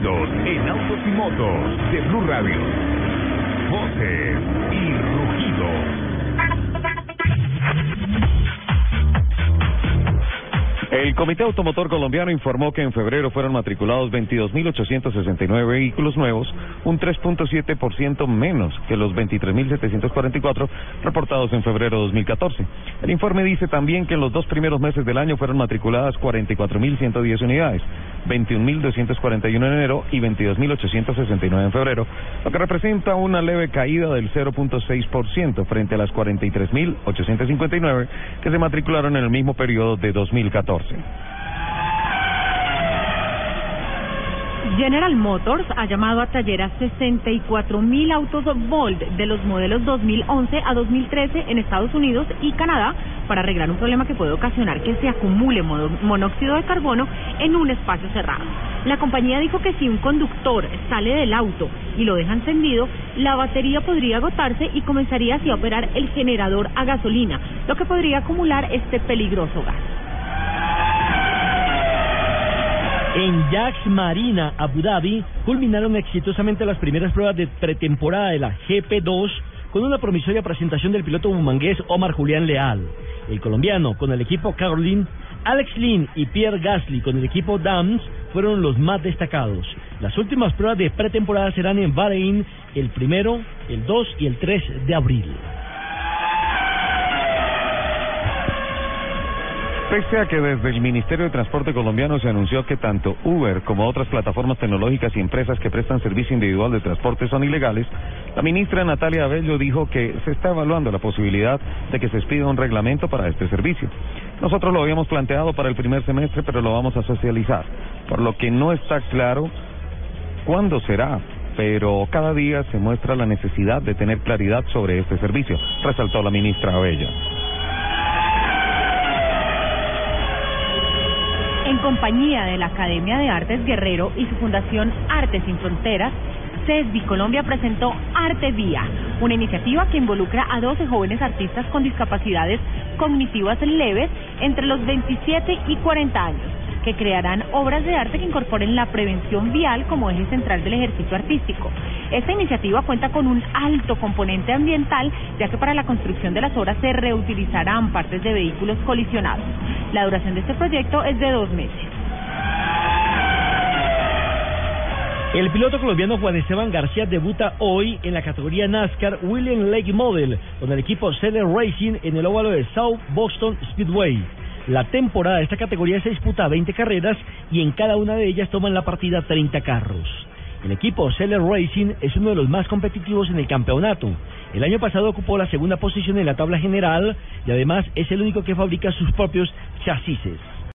en autos y motos de Blue Radio. Voces y rugidos. El Comité Automotor Colombiano informó que en febrero fueron matriculados 22.869 vehículos nuevos, un 3.7% menos que los 23.744 reportados en febrero de 2014. El informe dice también que en los dos primeros meses del año fueron matriculadas 44.110 unidades, 21.241 en enero y 22.869 en febrero, lo que representa una leve caída del 0.6% frente a las 43.859 que se matricularon en el mismo periodo de 2014. General Motors ha llamado a taller a 64 mil autos Volt de los modelos 2011 a 2013 en Estados Unidos y Canadá para arreglar un problema que puede ocasionar que se acumule monóxido de carbono en un espacio cerrado. La compañía dijo que si un conductor sale del auto y lo deja encendido, la batería podría agotarse y comenzaría así a operar el generador a gasolina, lo que podría acumular este peligroso gas. En Jax Marina, Abu Dhabi, culminaron exitosamente las primeras pruebas de pretemporada de la GP2 con una promisoria presentación del piloto bumangués Omar Julián Leal. El colombiano con el equipo Caroline, Alex Lynn y Pierre Gasly con el equipo Dams fueron los más destacados. Las últimas pruebas de pretemporada serán en Bahrein el primero, el 2 y el 3 de abril. Pese a que desde el Ministerio de Transporte colombiano se anunció que tanto Uber como otras plataformas tecnológicas y empresas que prestan servicio individual de transporte son ilegales, la ministra Natalia Abello dijo que se está evaluando la posibilidad de que se expida un reglamento para este servicio. Nosotros lo habíamos planteado para el primer semestre, pero lo vamos a socializar, por lo que no está claro cuándo será, pero cada día se muestra la necesidad de tener claridad sobre este servicio, resaltó la ministra Abello. En compañía de la Academia de Artes Guerrero y su fundación Artes Sin Fronteras, CESBI Colombia presentó Arte Vía, una iniciativa que involucra a 12 jóvenes artistas con discapacidades cognitivas leves entre los 27 y 40 años que crearán obras de arte que incorporen la prevención vial como eje central del ejercicio artístico. Esta iniciativa cuenta con un alto componente ambiental, ya que para la construcción de las obras se reutilizarán partes de vehículos colisionados. La duración de este proyecto es de dos meses. El piloto colombiano Juan Esteban García debuta hoy en la categoría NASCAR William Lake Model con el equipo Celler Racing en el óvalo de South Boston Speedway. La temporada de esta categoría se disputa a 20 carreras y en cada una de ellas toman la partida 30 carros. El equipo Seller Racing es uno de los más competitivos en el campeonato. El año pasado ocupó la segunda posición en la tabla general y además es el único que fabrica sus propios chasis.